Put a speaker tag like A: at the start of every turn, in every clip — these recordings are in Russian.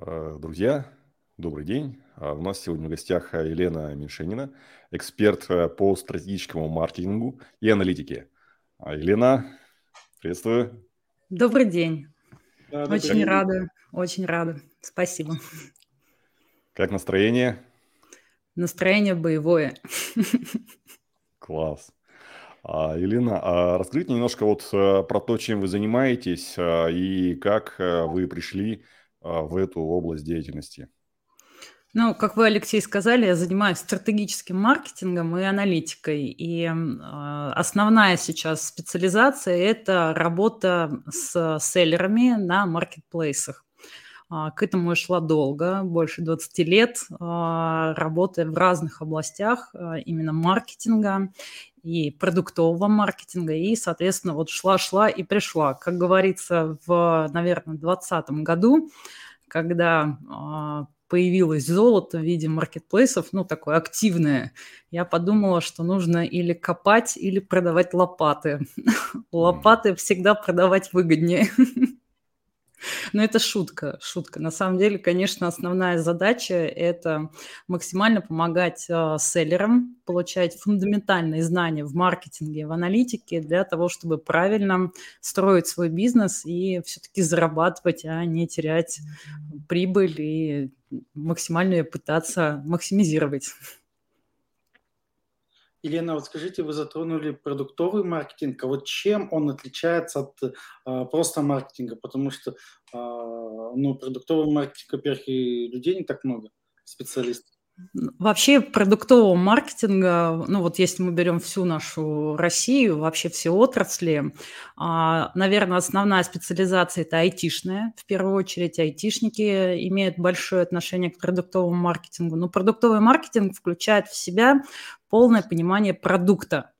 A: Э, друзья, добрый день. А у нас сегодня в гостях Елена Меньшенина, эксперт э, по стратегическому маркетингу и аналитике. Елена, приветствую.
B: Добрый день. Да, очень день. рада, очень рада. Спасибо.
A: Как настроение?
B: Настроение боевое.
A: Класс. А, Елена, а расскажите немножко вот э, про то, чем вы занимаетесь и как вы пришли в эту область деятельности?
B: Ну, как вы, Алексей, сказали, я занимаюсь стратегическим маркетингом и аналитикой. И э, основная сейчас специализация – это работа с селлерами на маркетплейсах. Э, к этому я шла долго, больше 20 лет, э, работая в разных областях именно маркетинга и продуктового маркетинга, и, соответственно, вот шла-шла и пришла. Как говорится, в, наверное, 2020 году, когда а, появилось золото в виде маркетплейсов, ну, такое активное, я подумала, что нужно или копать, или продавать лопаты. Лопаты всегда продавать выгоднее. Но это шутка, шутка. На самом деле, конечно, основная задача – это максимально помогать э, селлерам получать фундаментальные знания в маркетинге, в аналитике для того, чтобы правильно строить свой бизнес и все-таки зарабатывать, а не терять прибыль и максимально пытаться максимизировать.
C: Елена, вот скажите, вы затронули продуктовый маркетинг, а вот чем он отличается от а, просто маркетинга? Потому что а, ну, продуктовый маркетинг, во-первых, и людей не так много, специалистов.
B: Вообще продуктового маркетинга, ну вот если мы берем всю нашу Россию, вообще все отрасли, а, наверное, основная специализация – это айтишная. В первую очередь айтишники имеют большое отношение к продуктовому маркетингу. Но продуктовый маркетинг включает в себя полное понимание продукта,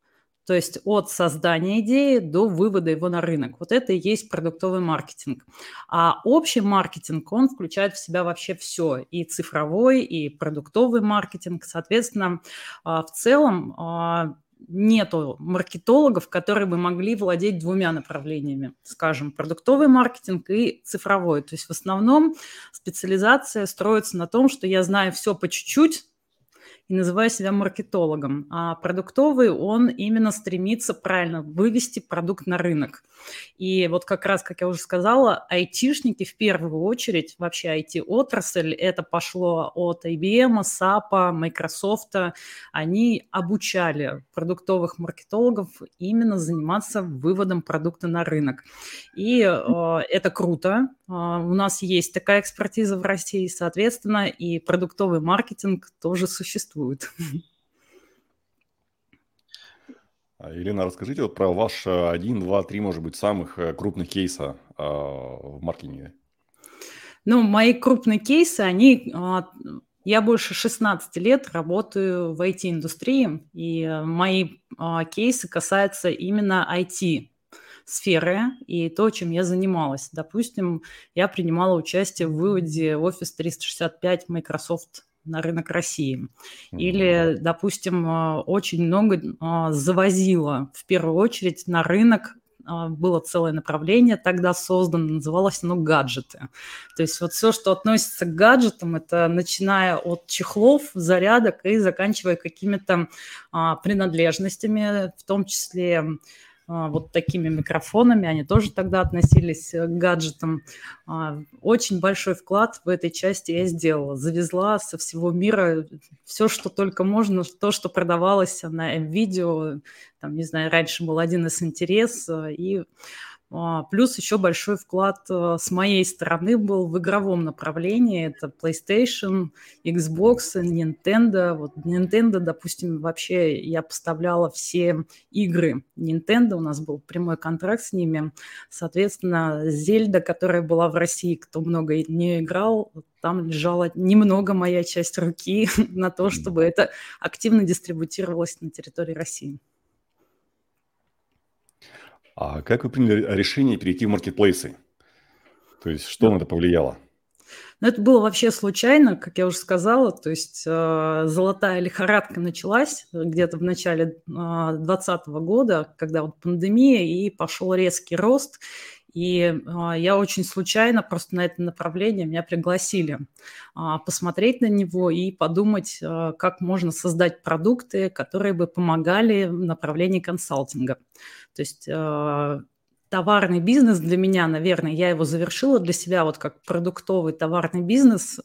B: то есть от создания идеи до вывода его на рынок. Вот это и есть продуктовый маркетинг. А общий маркетинг, он включает в себя вообще все, и цифровой, и продуктовый маркетинг. Соответственно, а, в целом а, нету маркетологов, которые бы могли владеть двумя направлениями, скажем, продуктовый маркетинг и цифровой. То есть в основном специализация строится на том, что я знаю все по чуть-чуть, и называю себя маркетологом. А продуктовый, он именно стремится правильно вывести продукт на рынок. И вот как раз, как я уже сказала, айтишники в первую очередь, вообще IT-отрасль, это пошло от IBM, SAP, Microsoft, они обучали продуктовых маркетологов именно заниматься выводом продукта на рынок. И э, это круто. Э, у нас есть такая экспертиза в России, соответственно, и продуктовый маркетинг тоже существует.
A: Елена, расскажите вот про ваш э, один, два, три, может быть, самых э, крупных кейса э, в маркетинге.
B: Ну, мои крупные кейсы, они... А, я больше 16 лет работаю в IT-индустрии, и мои а, кейсы касаются именно IT сферы и то, чем я занималась. Допустим, я принимала участие в выводе Office 365 Microsoft на рынок России. Или, допустим, а, очень много а, завозила в первую очередь на рынок а, было целое направление тогда создано, называлось оно гаджеты. То есть вот все, что относится к гаджетам, это начиная от чехлов, зарядок и заканчивая какими-то а, принадлежностями, в том числе вот такими микрофонами, они тоже тогда относились к гаджетам. А, очень большой вклад в этой части я сделала. Завезла со всего мира все, что только можно, то, что продавалось на видео, там, не знаю, раньше был один из интерес, и а, плюс еще большой вклад э, с моей стороны был в игровом направлении. Это PlayStation, Xbox, Nintendo. Вот Nintendo, допустим, вообще я поставляла все игры Nintendo. У нас был прямой контракт с ними. Соответственно, Зельда, которая была в России, кто много не играл, там лежала немного моя часть руки на то, чтобы это активно дистрибутировалось на территории России.
A: А как вы приняли решение перейти в маркетплейсы? То есть что на это повлияло?
B: Ну, это было вообще случайно, как я уже сказала. То есть э, золотая лихорадка началась где-то в начале 2020 э, года, когда вот пандемия, и пошел резкий рост. И а, я очень случайно просто на это направление меня пригласили а, посмотреть на него и подумать, а, как можно создать продукты, которые бы помогали в направлении консалтинга. То есть товарный бизнес для меня, наверное, я его завершила для себя вот как продуктовый товарный бизнес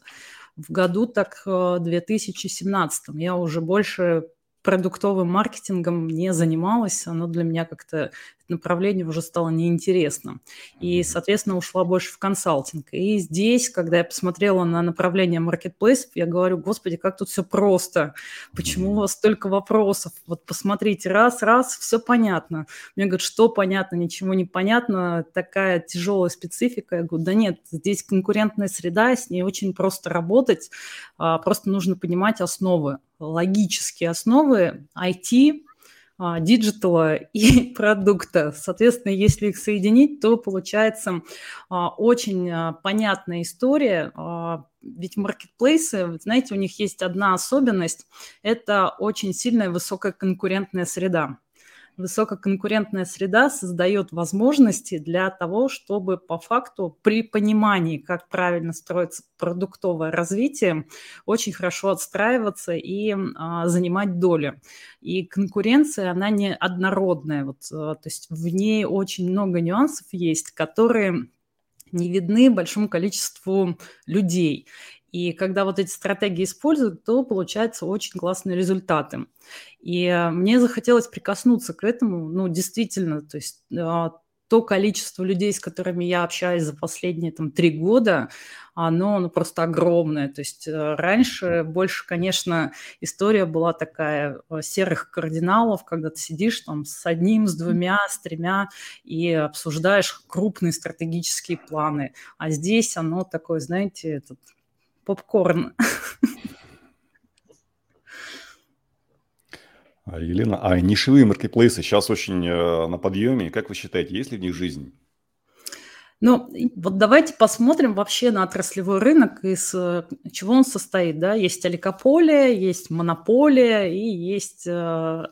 B: в году так 2017. Э, я уже больше продуктовым маркетингом не занималась, оно для меня как-то направление уже стало неинтересно. И, соответственно, ушла больше в консалтинг. И здесь, когда я посмотрела на направление маркетплейсов, я говорю, господи, как тут все просто, почему у вас столько вопросов? Вот посмотрите, раз, раз, все понятно. Мне говорят, что понятно, ничего не понятно, такая тяжелая специфика. Я говорю, да нет, здесь конкурентная среда, с ней очень просто работать, а, просто нужно понимать основы, логические основы IT, диджитала и продукта. Соответственно, если их соединить, то получается а, очень а, понятная история. Ведь маркетплейсы, знаете, у них есть одна особенность – это очень сильная высокая конкурентная среда высококонкурентная среда создает возможности для того, чтобы по факту при понимании, как правильно строится продуктовое развитие, очень хорошо отстраиваться и а, занимать доли. И конкуренция, она не однородная. Вот, а, то есть в ней очень много нюансов есть, которые не видны большому количеству людей. И когда вот эти стратегии используют, то получаются очень классные результаты. И э, мне захотелось прикоснуться к этому, ну, действительно, то есть а, то количество людей, с которыми я общаюсь за последние там три года, оно ну, просто огромное. То есть э, раньше больше, конечно, история была такая э, серых кардиналов, когда ты сидишь там с одним, с двумя, с тремя и обсуждаешь крупные стратегические планы. А здесь оно такое, знаете, этот попкорн.
A: А, Елена, а нишевые маркетплейсы сейчас очень э, на подъеме. Как вы считаете, есть ли в них жизнь?
B: Ну, вот давайте посмотрим вообще на отраслевой рынок, из э, чего он состоит. Да? Есть олигополия, есть монополия и есть э,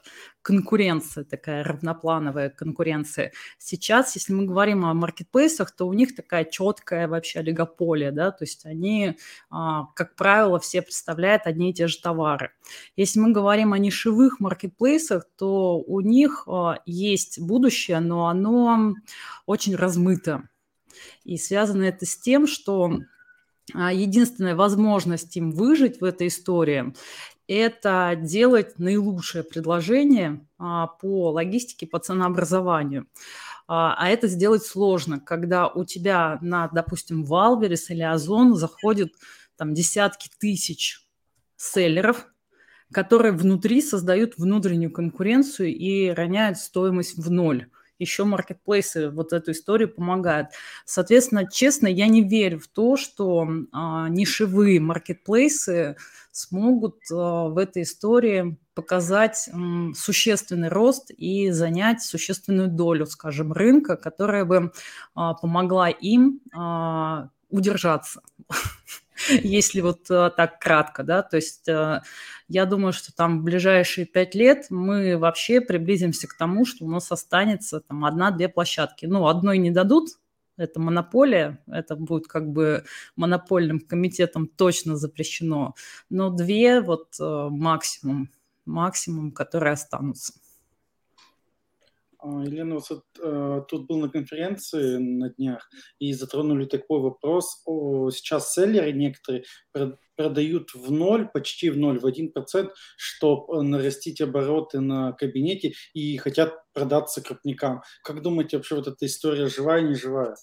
B: конкуренция, такая равноплановая конкуренция. Сейчас, если мы говорим о маркетплейсах, то у них такая четкая вообще олигополия, да, то есть они, а, как правило, все представляют одни и те же товары. Если мы говорим о нишевых маркетплейсах, то у них а, есть будущее, но оно очень размыто. И связано это с тем, что а, единственная возможность им выжить в этой истории это делать наилучшее предложение а, по логистике, по ценообразованию. А, а это сделать сложно, когда у тебя на, допустим, Wildberries или Озон заходят там десятки тысяч селлеров, которые внутри создают внутреннюю конкуренцию и роняют стоимость в ноль еще маркетплейсы вот эту историю помогают. Соответственно, честно, я не верю в то, что а, нишевые маркетплейсы смогут а, в этой истории показать м, существенный рост и занять существенную долю, скажем, рынка, которая бы а, помогла им а, удержаться. если вот э, так кратко, да, то есть э, я думаю, что там в ближайшие пять лет мы вообще приблизимся к тому, что у нас останется там одна-две площадки. Ну, одной не дадут, это монополия, это будет как бы монопольным комитетом точно запрещено, но две вот э, максимум, максимум, которые останутся.
C: А, Елена, вот э, тут был на конференции на днях и затронули такой вопрос. О, сейчас селлеры некоторые продают в ноль, почти в ноль, в один процент, чтобы нарастить обороты на кабинете и хотят продаться крупникам. Как думаете, вообще вот эта история живая, не живая?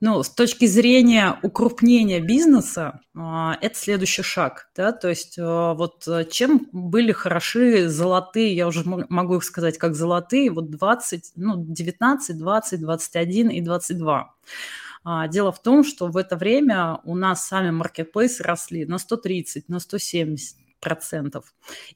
B: Ну, с точки зрения укрупнения бизнеса, а, это следующий шаг, да, то есть а, вот э, чем были хороши золотые, я уже могу их сказать как золотые, вот 20, ну, 19, 20, 21 и 22. А, дело в том, что в это время у нас сами маркетплейсы росли на 130, на 170, процентов.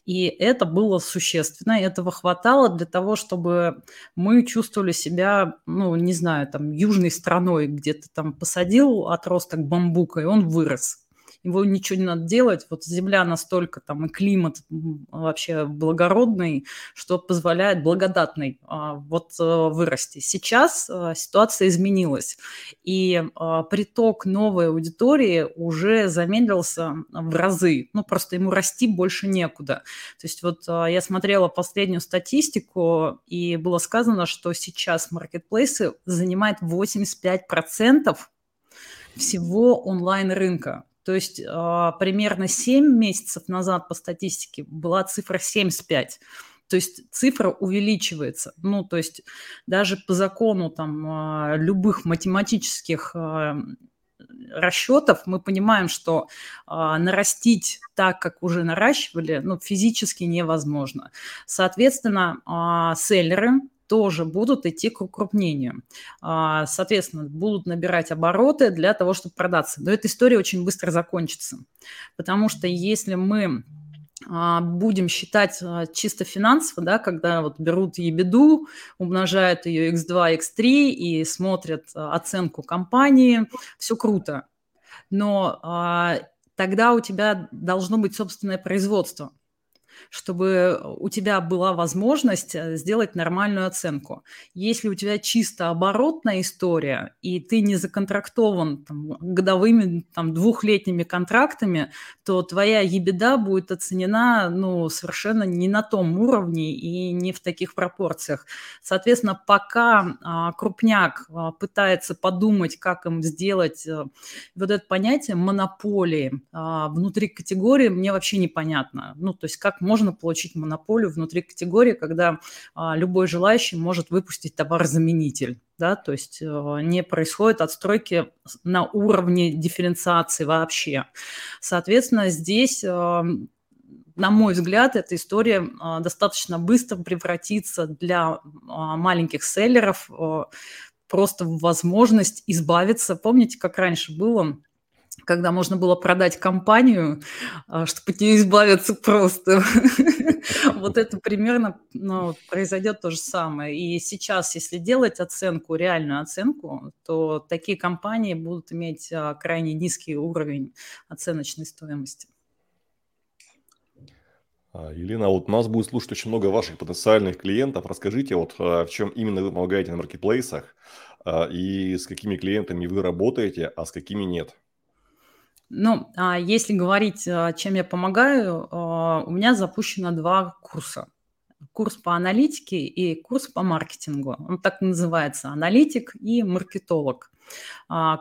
B: И это было существенно, этого хватало для того, чтобы мы чувствовали себя, ну, не знаю, там, южной страной, где ты там посадил отросток бамбука, и он вырос. Его ничего не надо делать. Вот земля настолько там и климат вообще благородный, что позволяет благодатный а, вот э, вырасти. Сейчас а, ситуация изменилась, и а, приток новой аудитории уже замедлился в разы. Ну, просто ему расти больше некуда. То есть вот я смотрела последнюю статистику, и было сказано, что сейчас маркетплейсы занимают 85% всего онлайн-рынка. То есть э, примерно 7 месяцев назад по статистике была цифра 75. То есть цифра увеличивается. Ну, то есть даже по закону там любых математических расчетов мы понимаем, что э, нарастить так, как уже наращивали, ну, физически невозможно. Соответственно, э, селлеры тоже будут идти к укрупнению. А, соответственно, будут набирать обороты для того, чтобы продаться. Но эта история очень быстро закончится, потому что если мы а, будем считать а, чисто финансово, да, когда вот берут ебеду, умножают ее x2, x3 и смотрят оценку компании, все круто. Но тогда у тебя должно быть собственное производство чтобы у тебя была возможность э, сделать нормальную оценку. Если у тебя чисто оборотная история, и ты не законтрактован там, годовыми там, двухлетними контрактами, то твоя ебеда будет оценена ну, совершенно не на том уровне и не в таких пропорциях. Соответственно, пока а, крупняк а, пытается подумать, как им сделать а, вот это понятие монополии а, внутри категории, мне вообще непонятно. Ну, то есть как можно получить монополию внутри категории, когда а, любой желающий может выпустить товар-заменитель. Да, то есть а, не происходит отстройки на уровне дифференциации вообще. Соответственно, здесь а, на мой взгляд, эта история а, достаточно быстро превратится для а, маленьких селлеров просто в возможность избавиться. Помните, как раньше было? Когда можно было продать компанию, а, чтобы от нее избавиться просто. Вот это примерно произойдет то же самое. И сейчас, если делать оценку, реальную оценку, то такие компании будут иметь а, крайне низкий уровень оценочной стоимости.
A: А, Елена, вот нас будет слушать очень много ваших потенциальных клиентов. Расскажите, вот в чем именно вы помогаете на маркетплейсах и с какими клиентами вы работаете, а с какими нет?
B: Ну, а если говорить, а, чем я помогаю, а, у меня запущено два курса. Курс по аналитике и курс по маркетингу. Он так называется, аналитик и маркетолог.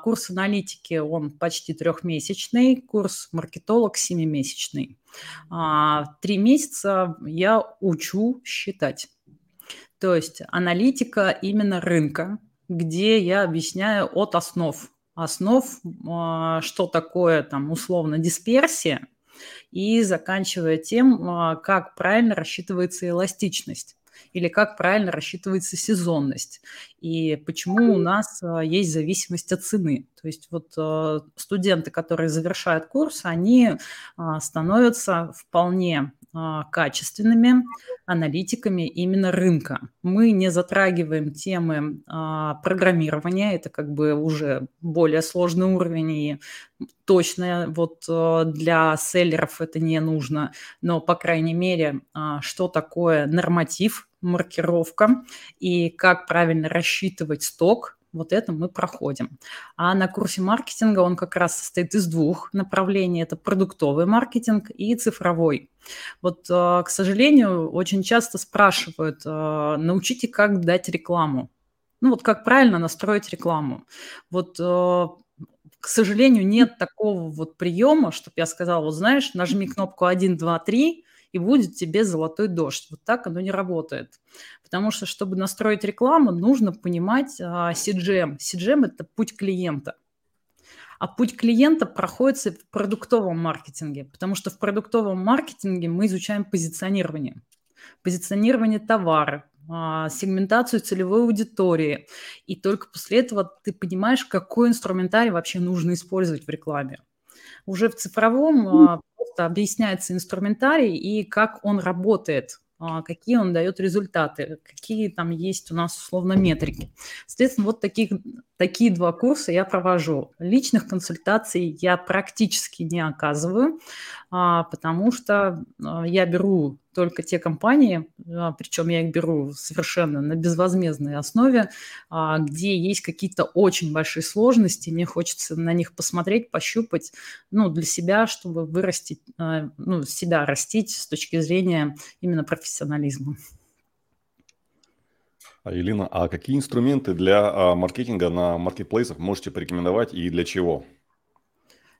B: Курс аналитики, он почти трехмесячный, курс маркетолог семимесячный. Три месяца я учу считать. То есть аналитика именно рынка, где я объясняю от основ основ, а, что такое там условно дисперсия, и заканчивая тем, а, как правильно рассчитывается эластичность или как правильно рассчитывается сезонность, и почему у нас а, есть зависимость от цены. То есть вот студенты, которые завершают курс, они становятся вполне качественными аналитиками именно рынка. Мы не затрагиваем темы а, программирования, это как бы уже более сложный уровень, и точно вот а, для селлеров это не нужно, но, по крайней мере, а, что такое норматив, маркировка и как правильно рассчитывать сток, вот это мы проходим. А на курсе маркетинга он как раз состоит из двух направлений. Это продуктовый маркетинг и цифровой. Вот, э, к сожалению, очень часто спрашивают, э, научите, как дать рекламу. Ну вот как правильно настроить рекламу. Вот э, к сожалению, нет такого вот приема, чтобы я сказала, вот знаешь, нажми кнопку 1, 2, 3, и будет тебе золотой дождь. Вот так оно не работает. Потому что, чтобы настроить рекламу, нужно понимать а, CGM. CGM – это путь клиента. А путь клиента проходит в продуктовом маркетинге, потому что в продуктовом маркетинге мы изучаем позиционирование. Позиционирование товара, а, сегментацию целевой аудитории. И только после этого ты понимаешь, какой инструментарий вообще нужно использовать в рекламе. Уже в цифровом а, просто объясняется инструментарий и как он работает. а, какие он дает результаты, какие там есть у нас условно метрики. Соответственно, вот таких, такие два курса я провожу. Личных консультаций я практически не оказываю, потому что а, я беру только те компании, причем я их беру совершенно на безвозмездной основе, где есть какие-то очень большие сложности, мне хочется на них посмотреть, пощупать, ну, для себя, чтобы вырастить, ну, себя растить с точки зрения именно профессионализма.
A: А, Елена, а какие инструменты для а, маркетинга на маркетплейсах можете порекомендовать и для чего?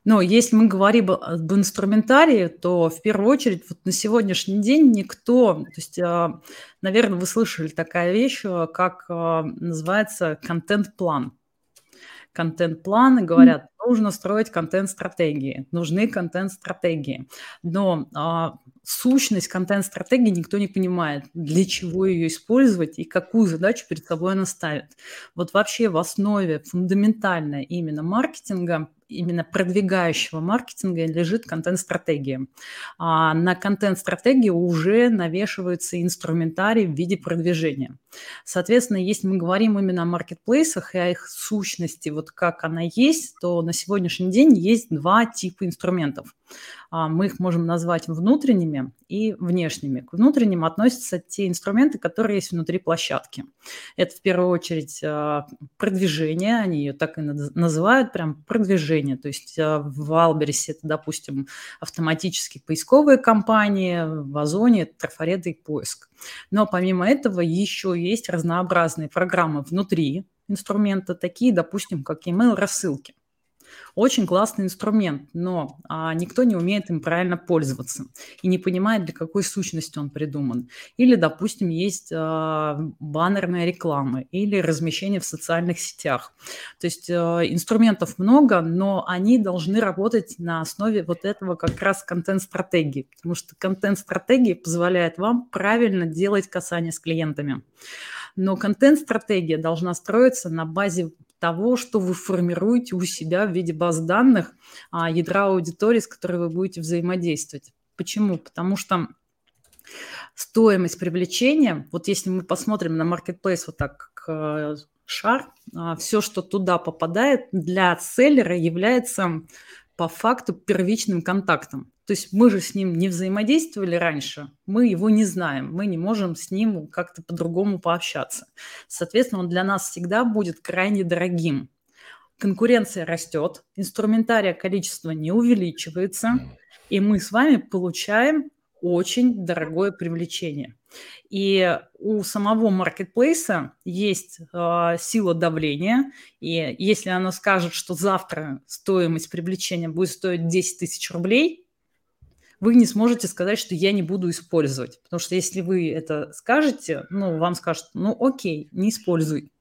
B: Но если мы говорим об инструментарии, то в первую очередь вот на сегодняшний день никто, то есть, а, наверное, вы слышали такая вещь, как называется контент-план. Контент-планы говорят, нужно строить контент-стратегии, нужны контент-стратегии. Но сущность контент-стратегии никто не понимает, для чего ее использовать и какую задачу перед собой она ставит. Вот вообще в основе фундаментально именно маркетинга именно продвигающего маркетинга лежит контент-стратегия. А на контент-стратегии уже навешивается инструментарий в виде продвижения. Соответственно, если мы говорим именно о маркетплейсах и о их сущности, вот как она есть, то на сегодняшний день есть два типа инструментов. А, мы их можем назвать внутренними и внешними. К внутренним относятся те инструменты, которые есть внутри площадки. Это в первую очередь а, продвижение, они ее так и называют, прям продвижение. То есть а, в Альбересе это, допустим, автоматические поисковые кампании, в Озоне это трафареты и поиск. Но помимо этого еще есть разнообразные программы внутри инструмента, такие, допустим, как email рассылки. Очень классный инструмент, но а, никто не умеет им правильно пользоваться и не понимает, для какой сущности он придуман. Или, допустим, есть а, баннерная реклама или размещение в социальных сетях. То есть а, инструментов много, но они должны работать на основе вот этого как раз контент-стратегии, потому что контент-стратегия позволяет вам правильно делать касание с клиентами. Но контент-стратегия должна строиться на базе того, что вы формируете у себя в виде баз данных а, ядра аудитории, с которой вы будете взаимодействовать. Почему? Потому что стоимость привлечения, вот если мы посмотрим на marketplace вот так как э, шар, а, все, что туда попадает, для селлера является по факту первичным контактом. То есть мы же с ним не взаимодействовали раньше, мы его не знаем, мы не можем с ним как-то по-другому пообщаться. Соответственно, он для нас всегда будет крайне дорогим. Конкуренция растет, инструментария количество не увеличивается, и мы с вами получаем очень дорогое привлечение. И у самого маркетплейса есть э, сила давления, и если она скажет, что завтра стоимость привлечения будет стоить 10 тысяч рублей, вы не сможете сказать, что я не буду использовать. Потому что если вы это скажете, ну, вам скажут, ну, окей, не используй.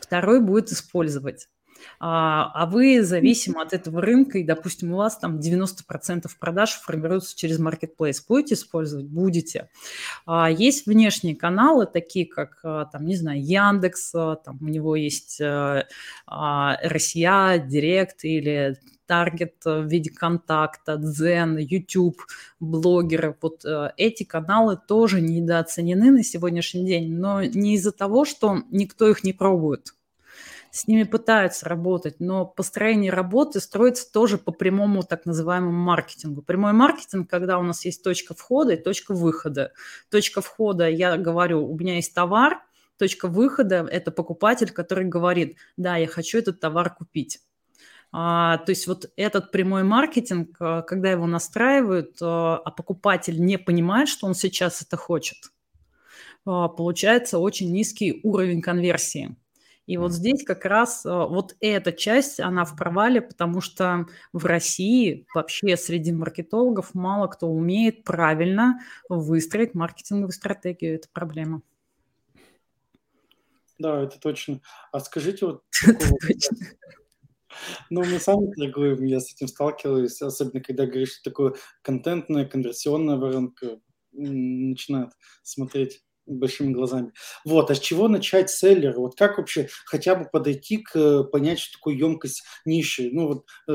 B: Второй будет использовать. А, а вы зависимы от этого рынка, и, допустим, у вас там 90% продаж формируются через marketplace. Будете использовать? Будете. А, есть внешние каналы, такие как, а, там, не знаю, Яндекс, а, там у него есть а, Россия, Директ или таргет в виде контакта, Дзен, YouTube, блогеры. Вот э, эти каналы тоже недооценены на сегодняшний день, но не из-за того, что никто их не пробует. С ними пытаются работать, но построение работы строится тоже по прямому так называемому маркетингу. Прямой маркетинг, когда у нас есть точка входа и точка выхода. Точка входа, я говорю, у меня есть товар, точка выхода – это покупатель, который говорит, да, я хочу этот товар купить. А, то есть вот этот прямой маркетинг, а, когда его настраивают, а, а покупатель не понимает, что он сейчас это хочет, а, получается очень низкий уровень конверсии. И вот здесь как раз вот эта часть, она в провале, потому что в России вообще среди маркетологов мало кто умеет правильно выстроить маркетинговую стратегию. Это проблема.
C: Да, это точно. А скажите вот... Ну, мы сами торгуем, я с этим сталкиваюсь, особенно когда говоришь, что такое контентная, конверсионная воронка начинают смотреть. большими глазами. Вот, а с чего начать селлер? Вот как вообще хотя бы подойти к э, понять, что такое емкость ниши? Ну вот э,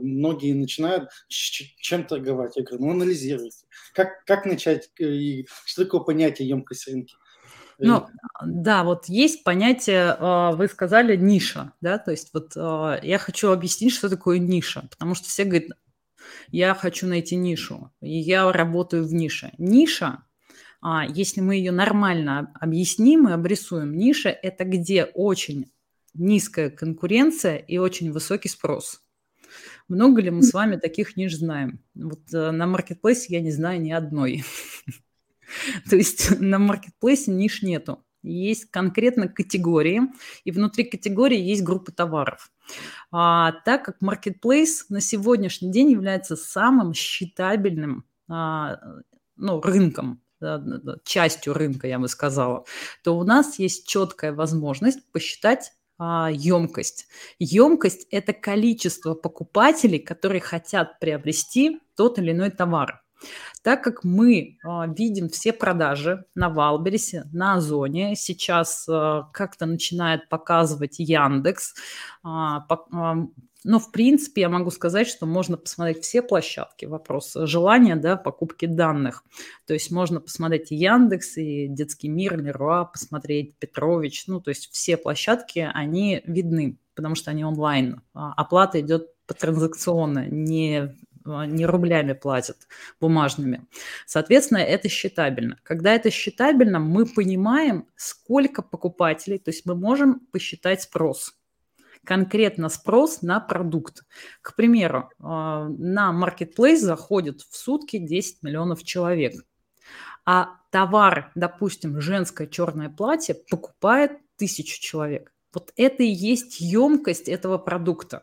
C: многие начинают чем торговать. Я говорю, ну анализируйте. Как, как начать, э, и что такое понятие емкость рынка?
B: Ну, да, вот есть понятие, а, вы сказали, ниша, да, то есть вот а, я хочу объяснить, что такое ниша, потому что все говорят, я хочу найти нишу, и я работаю в нише. Ниша, а, если мы ее нормально объясним и обрисуем, ниша – это где очень низкая конкуренция и очень высокий спрос. Много ли мы с вами таких ниш знаем? Вот э, на маркетплейсе я не знаю ни одной. То есть на маркетплейсе ниш нету. Есть конкретно категории, и внутри категории есть группы товаров. А, так как marketplace на сегодняшний день является самым считабельным а, ну, рынком, частью рынка, я бы сказала, то у нас есть четкая возможность посчитать а, емкость. Емкость – это количество покупателей, которые хотят приобрести тот или иной товар. Так как мы а, видим все продажи на Валбересе, на Озоне, сейчас а, как-то начинает показывать Яндекс, а, а, ну, в принципе, я могу сказать, что можно посмотреть все площадки. Вопрос желания, да, покупки данных. То есть можно посмотреть и Яндекс, и Детский мир, Леруа, посмотреть Петрович. Ну, то есть все площадки, они видны, потому что они онлайн. Оплата идет по транзакционно, не не рублями платят, бумажными. Соответственно, это считабельно. Когда это считабельно, мы понимаем, сколько покупателей, то есть мы можем посчитать спрос конкретно спрос на продукт. К примеру, а, на marketplace заходит в сутки 10 миллионов человек, а товар, допустим, женское черное платье покупает тысячу человек. Вот это и есть емкость этого продукта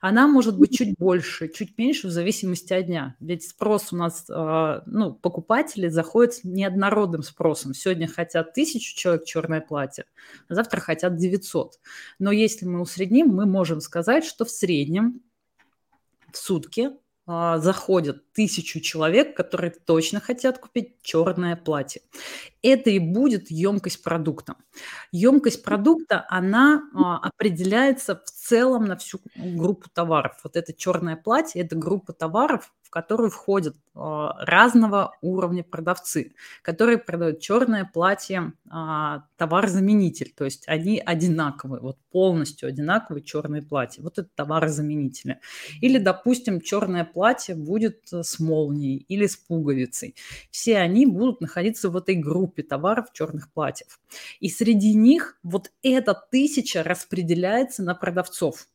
B: она может быть чуть больше, чуть меньше в зависимости от дня. Ведь спрос у нас, а, ну, покупатели заходят с неоднородным спросом. Сегодня хотят тысячу человек черное платье, а завтра хотят 900. Но если мы усредним, мы можем сказать, что в среднем в сутки а, заходят тысячу человек, которые точно хотят купить черное платье. Это и будет емкость продукта. Емкость продукта, она а, определяется в целом на всю группу товаров. Вот это черное платье, это группа товаров, в которую входят а, разного уровня продавцы, которые продают черное платье, а, товар-заменитель, то есть они одинаковые, вот полностью одинаковые черные платья. Вот это товары-заменители. Или, допустим, черное платье будет с молнией или с пуговицей. Все они будут находиться в этой группе товаров черных платьев. И среди них вот эта тысяча распределяется на продавцов.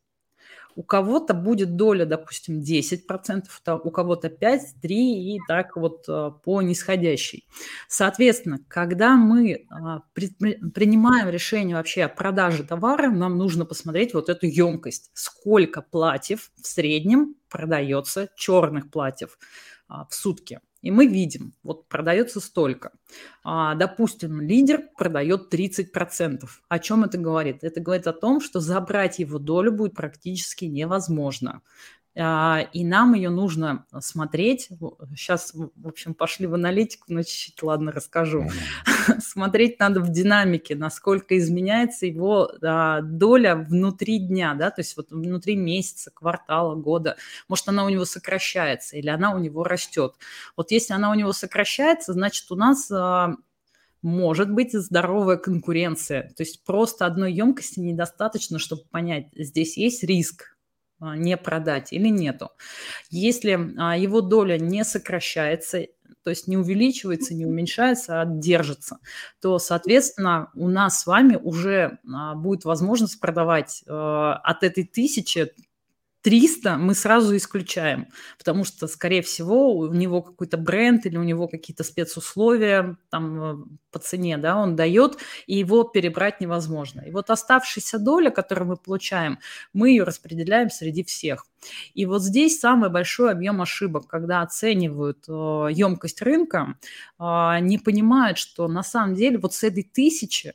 B: У кого-то будет доля, допустим, 10%, у кого-то 5, 3 и так вот э, по нисходящей. Соответственно, когда мы а, принимаем решение вообще о продаже товара, нам нужно посмотреть вот эту емкость. Сколько платьев в среднем продается черных платьев а, в сутки. И мы видим, вот продается столько. А, допустим, лидер продает 30%. О чем это говорит? Это говорит о том, что забрать его долю будет практически невозможно. А, и нам ее нужно смотреть. Сейчас, в общем, пошли в аналитику, но чуть-чуть, ладно, расскажу. Смотреть надо в динамике, насколько изменяется его а, доля внутри дня, да, то есть вот внутри месяца, квартала, года. Может, она у него сокращается или она у него растет. Вот если она у него сокращается, значит, у нас а, может быть здоровая конкуренция. То есть просто одной емкости недостаточно, чтобы понять, здесь есть риск, не продать или нету. Если а, его доля не сокращается, то есть не увеличивается, не уменьшается, а держится, то, соответственно, у нас с вами уже а, будет возможность продавать от этой тысячи 300 мы сразу исключаем, потому что, скорее всего, у него какой-то бренд или у него какие-то спецусловия там э, по цене, да, он дает, и его перебрать невозможно. И вот оставшаяся доля, которую мы получаем, мы ее распределяем среди всех. И вот здесь самый большой объем ошибок, когда оценивают э, емкость рынка, э, не понимают, что на самом деле вот с этой тысячи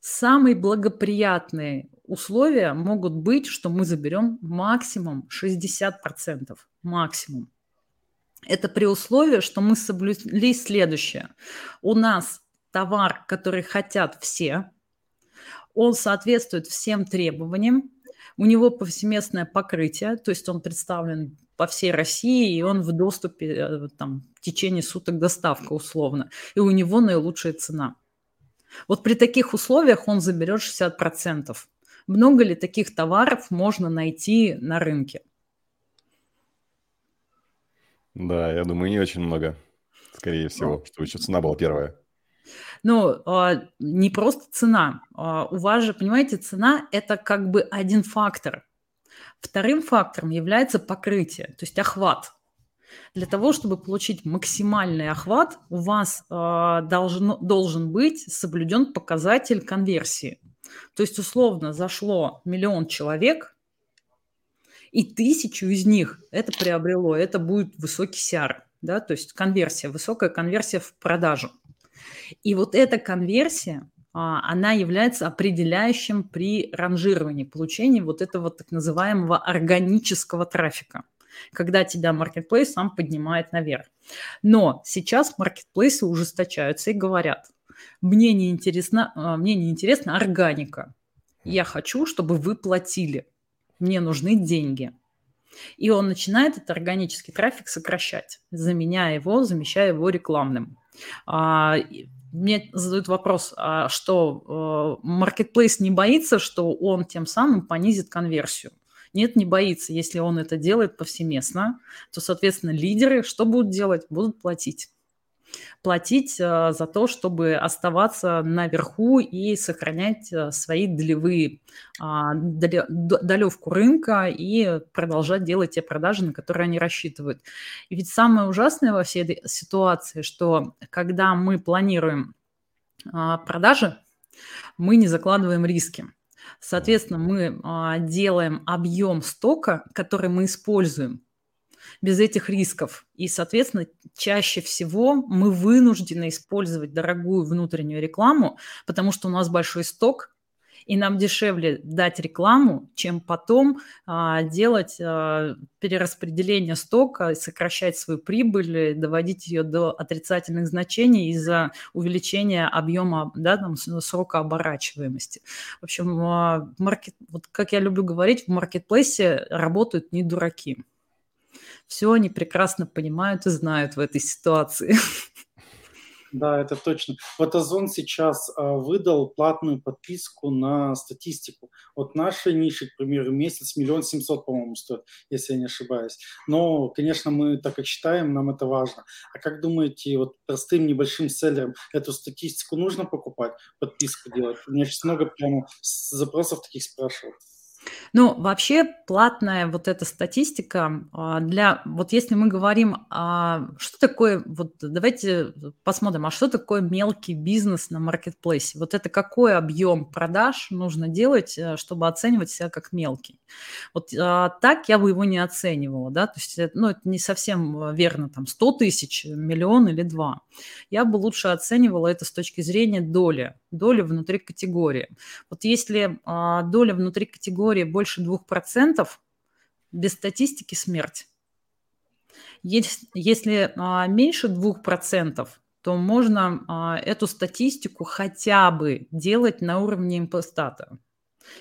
B: самый благоприятный условия могут быть, что мы заберем максимум 60%. Максимум. Это при условии, что мы соблюли следующее. У нас товар, который хотят все, он соответствует всем требованиям, у него повсеместное покрытие, то есть он представлен по всей России, и он в доступе э, там, в течение суток доставка условно, и у него наилучшая цена. Вот при таких условиях он заберет 60%. Много ли таких товаров можно найти на рынке?
A: Да, я думаю, не очень много, скорее всего, чтобы еще цена была первая.
B: Ну, а, не просто цена. А, у вас же, понимаете, цена – это как бы один фактор. Вторым фактором является покрытие, то есть охват. Для того, чтобы получить максимальный охват, у вас э, должен, должен быть соблюден показатель конверсии. То есть, условно, зашло миллион человек, и тысячу из них это приобрело, это будет высокий CR, да, то есть конверсия, высокая конверсия в продажу. И вот эта конверсия, а, она является определяющим при ранжировании, получении вот этого так называемого органического трафика, когда тебя маркетплейс сам поднимает наверх. Но сейчас маркетплейсы ужесточаются и говорят, мне не интересна, а, мне не интересна органика, я хочу, чтобы вы платили, мне нужны деньги. И он начинает этот органический трафик сокращать, заменяя его, замещая его рекламным. А, мне задают вопрос, а что маркетплейс не боится, что он тем самым понизит конверсию? Нет, не боится. Если он это делает повсеместно, то, соответственно, лидеры что будут делать? Будут платить платить э, за то, чтобы оставаться наверху и сохранять э, свои долевые, а, долевку рынка и продолжать делать те продажи, на которые они рассчитывают. И ведь самое ужасное во всей этой ситуации, что когда мы планируем а, продажи, мы не закладываем риски. Соответственно, мы а, делаем объем стока, который мы используем, без этих рисков. И, соответственно, чаще всего мы вынуждены использовать дорогую внутреннюю рекламу, потому что у нас большой сток, и нам дешевле дать рекламу, чем потом а, делать а, перераспределение стока, сокращать свою прибыль, доводить ее до отрицательных значений из-за увеличения объема, да, там, срока оборачиваемости. В общем, а, маркет, вот как я люблю говорить, в маркетплейсе работают не дураки все они прекрасно понимают и знают в этой ситуации.
C: Да, это точно. Вот Озон сейчас а, выдал платную подписку на статистику. Вот наши ниши, к примеру, месяц миллион семьсот, по-моему, стоит, если я не ошибаюсь. Но, конечно, мы так как считаем, нам это важно. А как думаете, вот простым небольшим селлерам эту статистику нужно покупать, подписку делать? У меня сейчас много прямо запросов таких спрашивают.
B: Ну, вообще платная вот эта статистика а, для, вот если мы говорим, а, что такое, вот давайте посмотрим, а что такое мелкий бизнес на маркетплейсе? Вот это какой объем продаж нужно делать, э, чтобы оценивать себя как мелкий? Вот а, так я бы его не оценивала, да, то есть, ну, это не совсем верно, там, 100 тысяч, миллион или два. Я бы лучше оценивала это с точки зрения доли, доли внутри категории. Вот если доля внутри категории больше 2%, без статистики смерть. Если а, меньше 2%, то можно а, эту статистику хотя бы делать на уровне импостата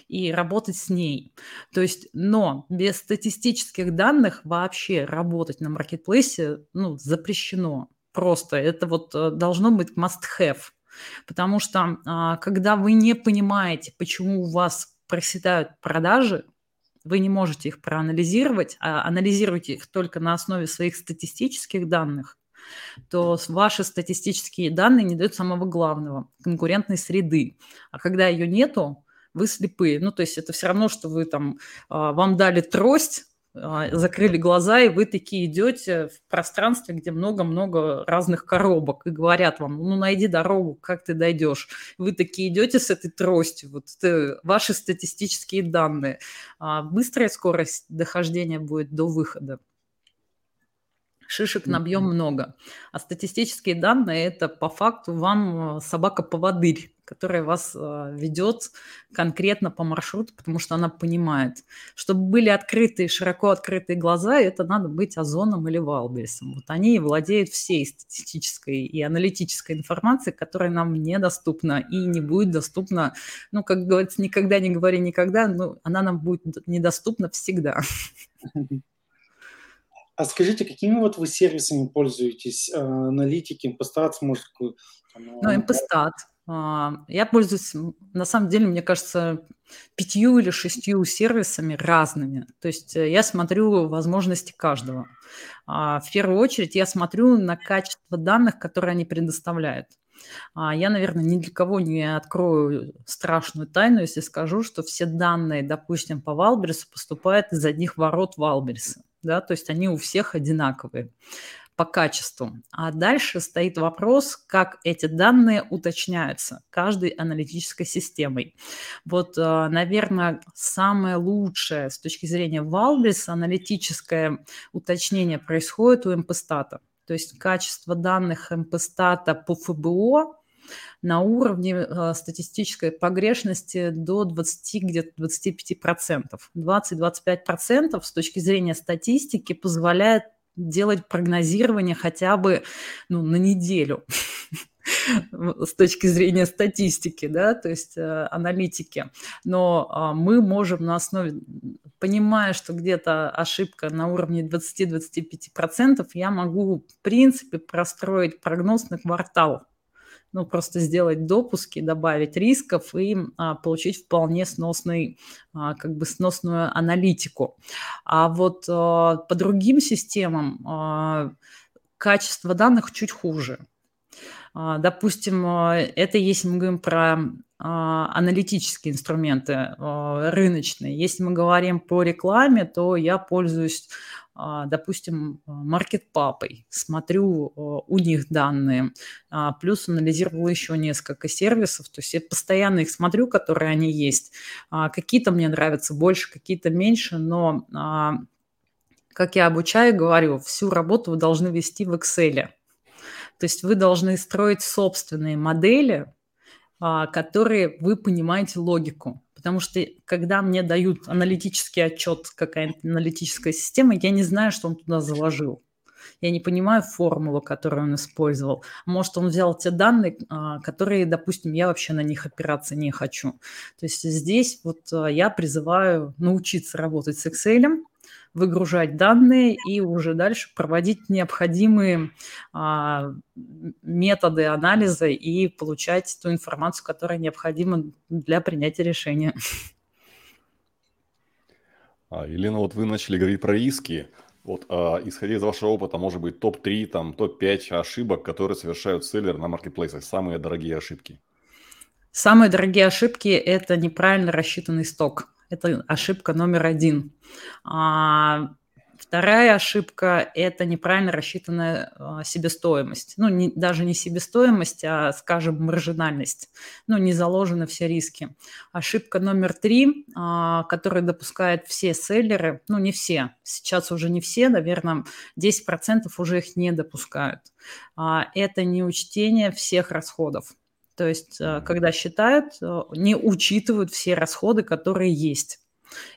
B: и работать с ней. То есть, но без статистических данных вообще работать на маркетплейсе ну, запрещено. Просто это вот э, должно быть must-have. Потому что а, когда вы не понимаете, почему у вас проседают продажи, вы не можете их проанализировать, а анализируете их только на основе своих статистических данных, то ваши статистические данные не дают самого главного – конкурентной среды. А когда ее нету, вы слепые. Ну, то есть это все равно, что вы там, а, вам дали трость, закрыли глаза, и вы такие идете в пространстве, где много-много разных коробок, и говорят вам, ну, найди дорогу, как ты дойдешь. Вы такие идете с этой тростью, вот это ваши статистические данные. А быстрая скорость дохождения будет до выхода. Шишек набьем много. А статистические данные – это по факту вам собака-поводырь которая вас э, ведет конкретно по маршруту, потому что она понимает. Чтобы были открытые, широко открытые глаза, это надо быть озоном или валберсом. Вот они владеют всей статистической и аналитической информацией, которая нам недоступна и не будет доступна, ну, как говорится, никогда не говори никогда, но она нам будет недоступна всегда.
C: А скажите, какими вот вы сервисами пользуетесь? Э, аналитики, Impostat, может,
B: ну, Impostat. А, я пользуюсь, на самом деле, мне кажется, пятью или шестью сервисами разными. То есть э, я смотрю возможности каждого. А, в первую очередь я смотрю на качество данных, которые они предоставляют. А, я, наверное, ни для кого не открою страшную тайну, если скажу, что все данные, допустим, по Валберсу поступают из одних ворот Валберса. Да, то есть они у всех одинаковые по качеству. А дальше стоит вопрос, как эти данные уточняются каждой аналитической системой. Вот, э, наверное, самое лучшее с точки зрения Валбис аналитическое уточнение происходит у МПстата. То есть качество данных МПстата по ФБО на уровне э, статистической погрешности до 20, где-то 25%. 20-25% с точки зрения статистики позволяет делать прогнозирование хотя бы ну, на неделю с точки зрения статистики, да, то есть э, аналитики. Но э, мы можем на основе, понимая, что где-то ошибка на уровне 20-25%, я могу, в принципе, простроить прогноз на квартал ну, просто сделать допуски, добавить рисков и а, получить вполне сносный, а, как бы сносную аналитику. А вот а, по другим системам а, качество данных чуть хуже. А, допустим, а, это если мы говорим про а, аналитические инструменты рыночные. Если мы говорим по рекламе, то я пользуюсь а, допустим, маркетпапой, смотрю у них данные, а, плюс анализировала еще несколько сервисов, то есть я постоянно их смотрю, которые они есть. А, какие-то мне нравятся больше, какие-то меньше, но, как я обучаю, говорю, всю работу вы должны вести в Excel. То есть вы должны строить собственные модели, которые вы понимаете логику. Потому что когда мне дают аналитический отчет, какая-нибудь аналитическая система, я не знаю, что он туда заложил. Я не понимаю формулу, которую он использовал. Может, он взял те данные, а, которые, допустим, я вообще на них опираться не хочу. То есть здесь вот а, я призываю научиться работать с Excel, выгружать данные и уже дальше проводить необходимые а, методы анализа и получать ту информацию, которая необходима для принятия решения.
A: А, Елена, вот вы начали говорить про риски. Вот, а, исходя из вашего опыта, может быть, топ-3, там, топ-5 ошибок, которые совершают селлеры на маркетплейсах, самые дорогие ошибки?
B: Самые дорогие ошибки – это неправильно рассчитанный сток. Это ошибка номер один. А, вторая ошибка – это неправильно рассчитанная а, себестоимость. Ну, не, даже не себестоимость, а, скажем, маржинальность. Ну, не заложены все риски. Ошибка номер три, а, которую допускают все селлеры, ну, не все, сейчас уже не все, наверное, 10% уже их не допускают. А, это неучтение всех расходов. То есть, э, когда считают, э, не учитывают все расходы, которые есть.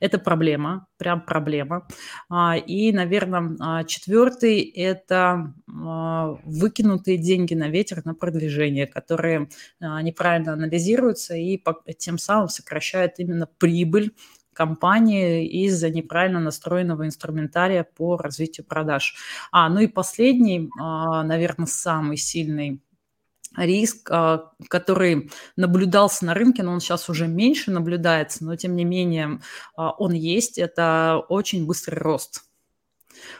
B: Это проблема, прям проблема. А, и, наверное, а, четвертый – это а, выкинутые деньги на ветер на продвижение, которые неправильно анализируются и тем самым сокращают именно прибыль компании из-за неправильно настроенного инструментария по развитию продаж. А, ну и последний, наверное, самый сильный риск, а, который наблюдался на рынке, но он сейчас уже меньше наблюдается, но тем не менее а, он есть, это очень быстрый рост.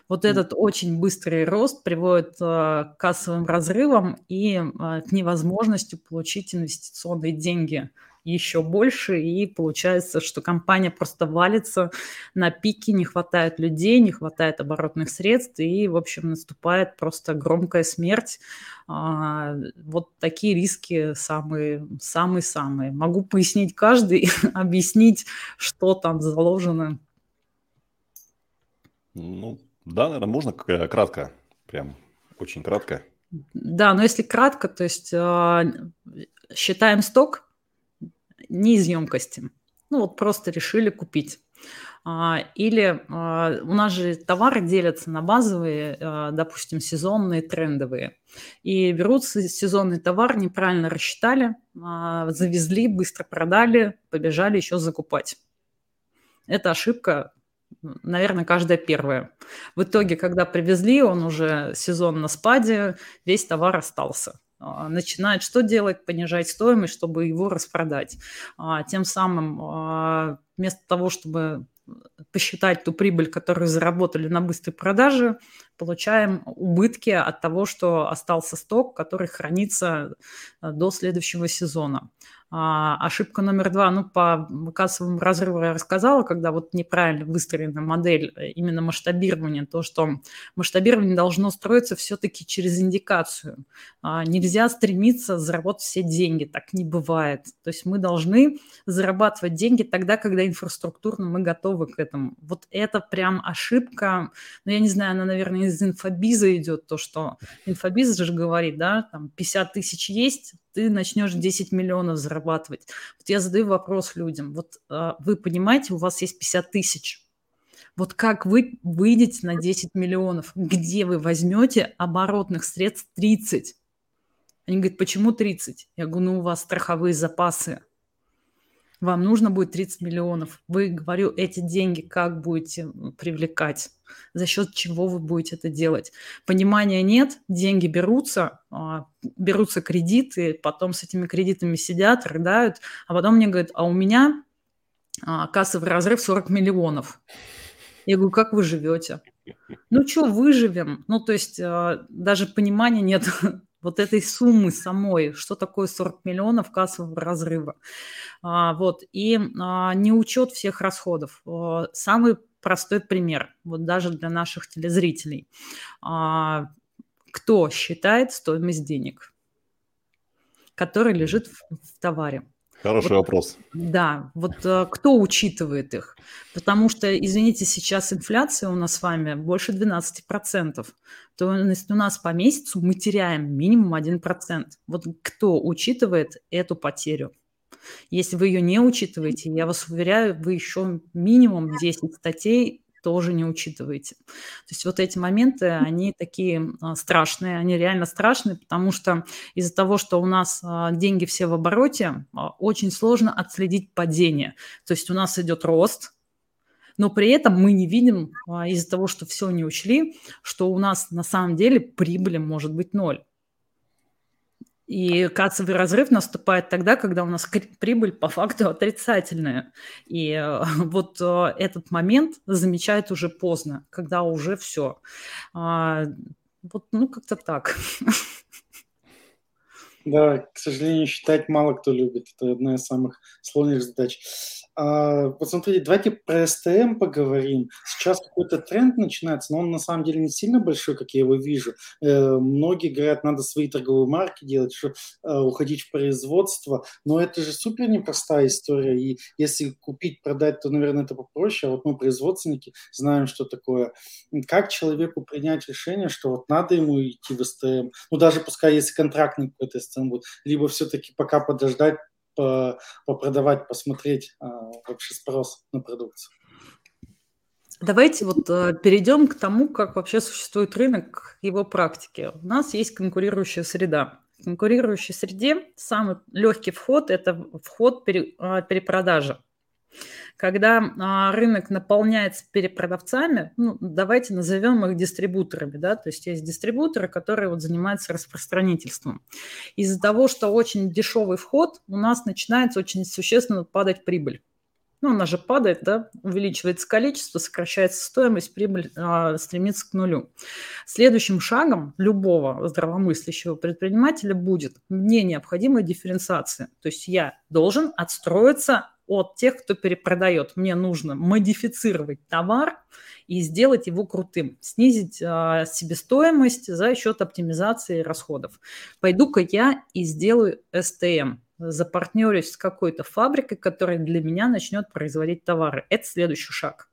B: Вот этот очень быстрый рост приводит а, к кассовым разрывам и к невозможности получить инвестиционные деньги еще больше, и получается, что компания просто валится на пике, не хватает людей, не хватает оборотных средств, и, в общем, наступает просто громкая смерть. А, вот такие риски самые, самые-самые. Могу пояснить каждый, объяснить, что там заложено.
A: Ну, да, наверное, можно кратко, прям очень кратко.
B: Да, но если кратко, то есть э, считаем сток не из емкости. Ну вот просто решили купить. А, или а, у нас же товары делятся на базовые, а, допустим, сезонные, трендовые. И берутся сезонный товар, неправильно рассчитали, завезли, быстро продали, побежали еще закупать. Это ошибка, наверное, каждая первая. В итоге, когда привезли, он уже сезон на спаде, весь товар остался начинает что делать? Понижать стоимость, чтобы его распродать. Тем самым вместо того, чтобы посчитать ту прибыль, которую заработали на быстрой продаже, получаем убытки от того, что остался сток, который хранится э, до следующего сезона. А, ошибка номер два, ну, по кассовому разрыву я рассказала, когда вот неправильно выстроена модель э, именно масштабирования, то, что масштабирование должно строиться все-таки через индикацию. А, нельзя стремиться заработать все деньги, так не бывает. То есть мы должны зарабатывать деньги тогда, когда инфраструктурно мы готовы к этому. Вот это прям ошибка, ну, я не знаю, она, наверное, из инфобиза идет, то, что инфобиз же говорит, да, там 50 тысяч есть, ты начнешь 10 миллионов зарабатывать. Вот я задаю вопрос людям. Вот э, вы понимаете, у вас есть 50 тысяч. Вот как вы выйдете на 10 миллионов? Где вы возьмете оборотных средств 30? Они говорят, почему 30? Я говорю, ну у вас страховые запасы вам нужно будет 30 миллионов. Вы, говорю, эти деньги как будете привлекать? За счет чего вы будете это делать? Понимания нет, деньги берутся, а, берутся кредиты, потом с этими кредитами сидят, рыдают, а потом мне говорят, а у меня а, кассовый разрыв 40 миллионов. Я говорю, как вы живете? Ну что, выживем? Ну, то есть а, даже понимания нет вот этой суммы самой, что такое 40 миллионов кассового разрыва. А, вот, и а, не учет всех расходов. А, самый простой пример, вот даже для наших телезрителей. А, кто считает стоимость денег, который лежит в, в товаре?
A: Хороший вот, вопрос.
B: Да, вот э, кто учитывает их? Потому что, извините, сейчас инфляция у нас с вами больше 12%. То есть у нас по месяцу мы теряем минимум 1%. Вот кто учитывает эту потерю? Если вы ее не учитываете, я вас уверяю, вы еще минимум 10 статей тоже не учитываете. То есть вот эти моменты, они такие а, страшные, они реально страшные, потому что из-за того, что у нас а, деньги все в обороте, а, очень сложно отследить падение. То есть у нас идет рост, но при этом мы не видим из-за того, что все не учли, что у нас на самом деле прибыли может быть ноль. И кассовый разрыв наступает тогда, когда у нас прибыль по факту отрицательная. И э, вот э, этот момент замечает уже поздно, когда уже все. А, вот, ну, как-то так.
C: Да, к сожалению, считать мало кто любит. Это одна из самых сложных задач. А, вот смотрите, давайте про СТМ поговорим. Сейчас какой-то тренд начинается, но он на самом деле не сильно большой, как я его вижу. Э, многие говорят, надо свои торговые марки делать, что, э, уходить в производство, но это же супер непростая история, и если купить, продать, то, наверное, это попроще, а вот мы, производственники, знаем, что такое. Как человеку принять решение, что вот надо ему идти в СТМ, ну даже пускай если контрактный какой-то СТМ будет, либо все-таки пока подождать, попродавать, посмотреть а, вообще спрос на продукцию.
B: Давайте вот э, перейдем к тому, как вообще существует рынок, его практики. У нас есть конкурирующая среда. В конкурирующей среде самый легкий вход – это вход пере, э, перепродажи. Когда а, рынок наполняется перепродавцами, ну, давайте назовем их дистрибуторами, да, то есть есть дистрибуторы, которые вот занимаются распространительством. Из-за того, что очень дешевый вход, у нас начинается очень существенно падать прибыль. Ну, она же падает, да, увеличивается количество, сокращается стоимость, прибыль а, стремится к нулю. Следующим шагом любого здравомыслящего предпринимателя будет мне необходимая дифференциация. То есть я должен отстроиться от тех, кто перепродает. Мне нужно модифицировать товар и сделать его крутым, снизить а, себестоимость за счет оптимизации расходов. Пойду-ка я и сделаю STM, запартнерюсь с какой-то фабрикой, которая для меня начнет производить товары. Это следующий шаг.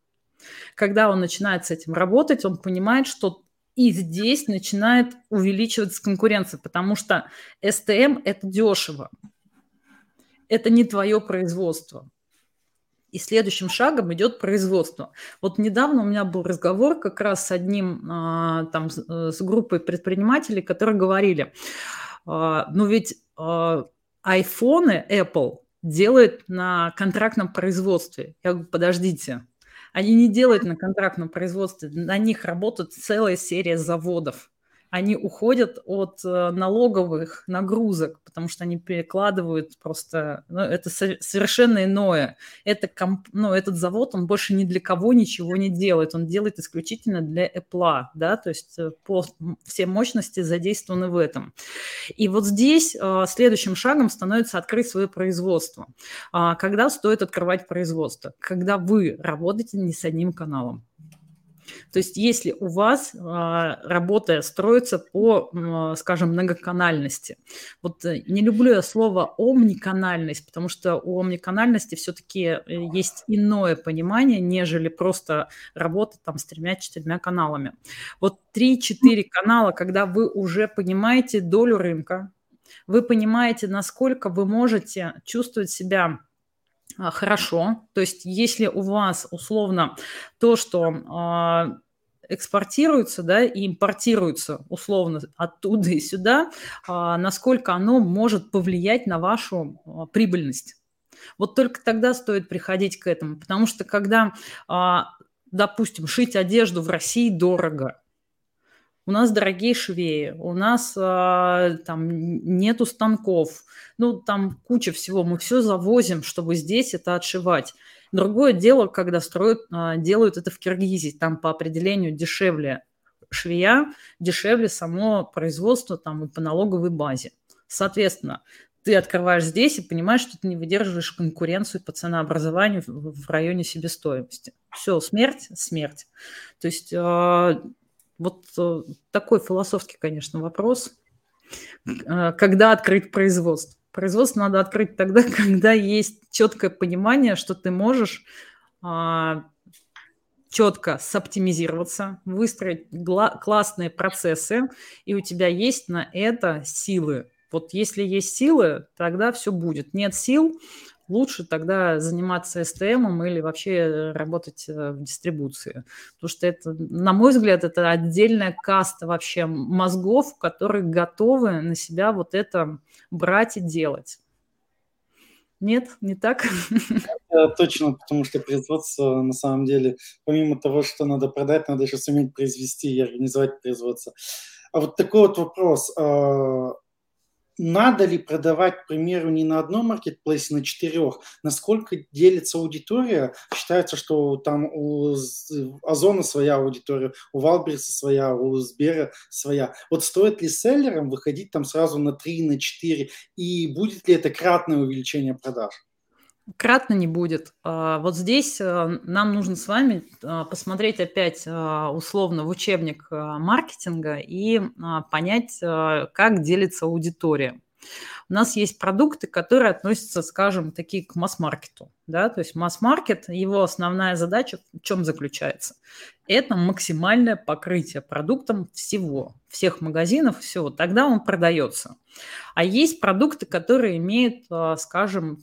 B: Когда он начинает с этим работать, он понимает, что И здесь начинает увеличиваться конкуренция, потому что STM – это дешево. Это не твое производство. И следующим шагом идет производство. Вот недавно у меня был разговор как раз с одним, а, там, э, с группой предпринимателей, которые говорили, а, ну ведь а, айфоны Apple делает на контрактном производстве. Я говорю, подождите, они не делают на контрактном производстве, на них работает целая серия заводов они уходят от э, налоговых нагрузок, потому что они перекладывают просто, ну, это совершенно иное. Это комп, ну, этот завод, он больше ни для кого ничего не делает, он делает исключительно для Apple, да, то есть э, по, все мощности задействованы в этом. И вот здесь э, следующим шагом становится открыть свое производство. А когда стоит открывать производство? Когда вы работаете не с одним каналом. То есть если у вас а, работа строится по, скажем, многоканальности. Вот э, не люблю я слово омниканальность, потому что у омниканальности все-таки э, есть иное понимание, нежели просто работа там с тремя-четырьмя каналами. Вот три-четыре канала, когда вы уже понимаете долю рынка, вы понимаете, насколько вы можете чувствовать себя хорошо. То есть если у вас условно то, что а, экспортируется, да, и импортируется условно оттуда и сюда, а, насколько оно может повлиять на вашу прибыльность. Вот только тогда стоит приходить к этому, потому что когда, допустим, шить одежду в России дорого, у нас дорогие швеи, у нас а, там нету станков, ну там куча всего, мы все завозим, чтобы здесь это отшивать. Другое дело, когда строят, а, делают это в Киргизии, там по определению дешевле швея, дешевле само производство там и по налоговой базе. Соответственно, ты открываешь здесь и понимаешь, что ты не выдерживаешь конкуренцию по ценообразованию в районе себестоимости. Все, смерть, смерть. То есть а, вот э, такой философский, конечно, вопрос. Э, когда открыть производство? Производство надо открыть тогда, когда есть четкое понимание, что ты можешь а, четко соптимизироваться, выстроить классные процессы, и у тебя есть на это силы. Вот если есть силы, тогда все будет. Нет сил, лучше тогда заниматься STM или вообще работать э, в дистрибуции. Потому что это, на мой взгляд, это отдельная каста вообще мозгов, которые готовы на себя вот это брать и делать. Нет, не так?
C: Точно, потому что производство, на самом деле, помимо того, что надо продать, надо еще суметь произвести и организовать производство. А вот такой вот вопрос. А, надо ли продавать, к примеру, не на одном маркетплейсе, на четырех? Насколько делится аудитория? Считается, что там у Озона своя аудитория, у Валберса своя, у Сбера своя. Вот стоит ли селлерам выходить там сразу на три, на четыре? И будет ли это кратное увеличение продаж?
B: Кратно не будет. А, вот здесь э, нам нужно с вами а, посмотреть опять а, условно в учебник маркетинга и понять, как делится аудитория. У нас есть продукты, которые относятся, скажем, такие к масс-маркету. Да? То есть масс-маркет, его основная задача в чем заключается? Это максимальное покрытие продуктом всего, всех магазинов, всего. Тогда он продается. А есть продукты, которые имеют, а, скажем,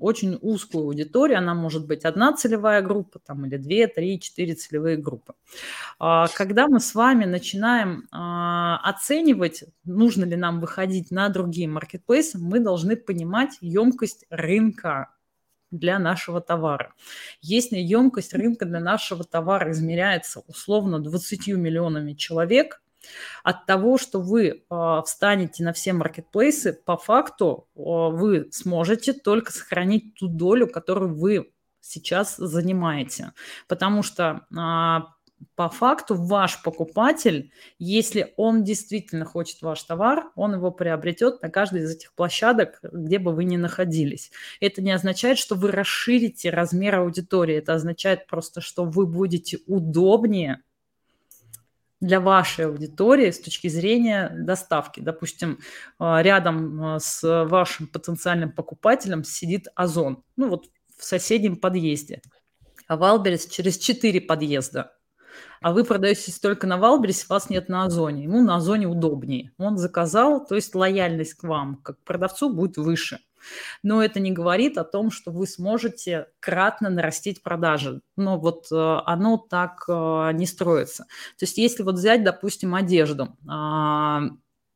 B: очень узкую аудиторию. Она может быть одна целевая группа, там, или две, три, четыре целевые группы. А, когда мы с вами начинаем а, оценивать, нужно ли нам выходить на другие маркетплейсы, мы должны понимать емкость рынка для нашего товара. Если емкость рынка для нашего товара измеряется условно 20 миллионами человек, от того, что вы э, встанете на все маркетплейсы, по факту э, вы сможете только сохранить ту долю, которую вы сейчас занимаете. Потому что э, по факту ваш покупатель, если он действительно хочет ваш товар, он его приобретет на каждой из этих площадок, где бы вы ни находились. Это не означает, что вы расширите размер аудитории, это означает просто, что вы будете удобнее для вашей аудитории с точки зрения доставки. Допустим, а, рядом а, с вашим потенциальным покупателем сидит Озон, ну вот в соседнем подъезде, а Wildberries через четыре подъезда – а вы продаетесь только на Wildberries е, вас нет на Озоне. Ему на Озоне удобнее. Он заказал, то есть лояльность к вам, как к продавцу, будет выше. Но это не говорит о том, что вы сможете кратно нарастить продажи. Но вот э, оно так э, не строится. То есть если вот взять, допустим, одежду, 75%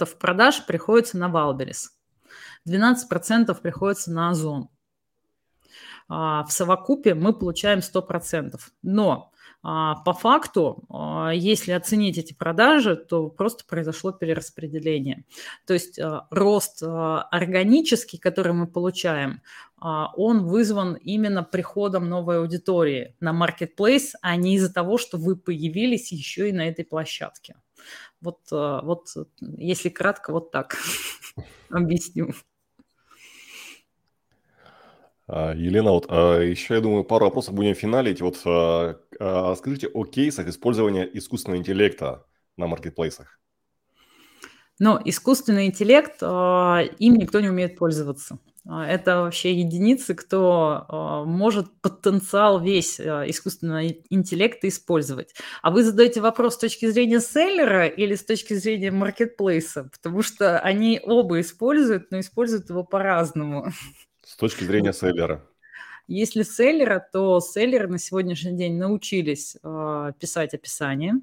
B: а, продаж приходится на Wildberries, 12% приходится на Озон. А, в совокупе мы получаем 100%. Но по факту, а, если оценить эти продажи, то просто произошло перераспределение. То есть а, рост органический, который мы получаем, он вызван именно приходом новой аудитории на marketplace, а не из-за того, что вы появились еще и на этой площадке. Вот, вот если кратко, вот так объясню.
A: А, Елена, вот а, еще, я думаю, пару вопросов будем финалить. Вот а, скажите о кейсах использования искусственного интеллекта на маркетплейсах.
B: Но искусственный интеллект, им никто не умеет пользоваться. Это вообще единицы, кто может потенциал весь искусственного интеллекта использовать. А вы задаете вопрос с точки зрения селлера или с точки зрения маркетплейса? Потому что они оба используют, но используют его по-разному.
A: С точки зрения селлера.
B: Если селлера, то селлеры на сегодняшний день научились э, писать описание,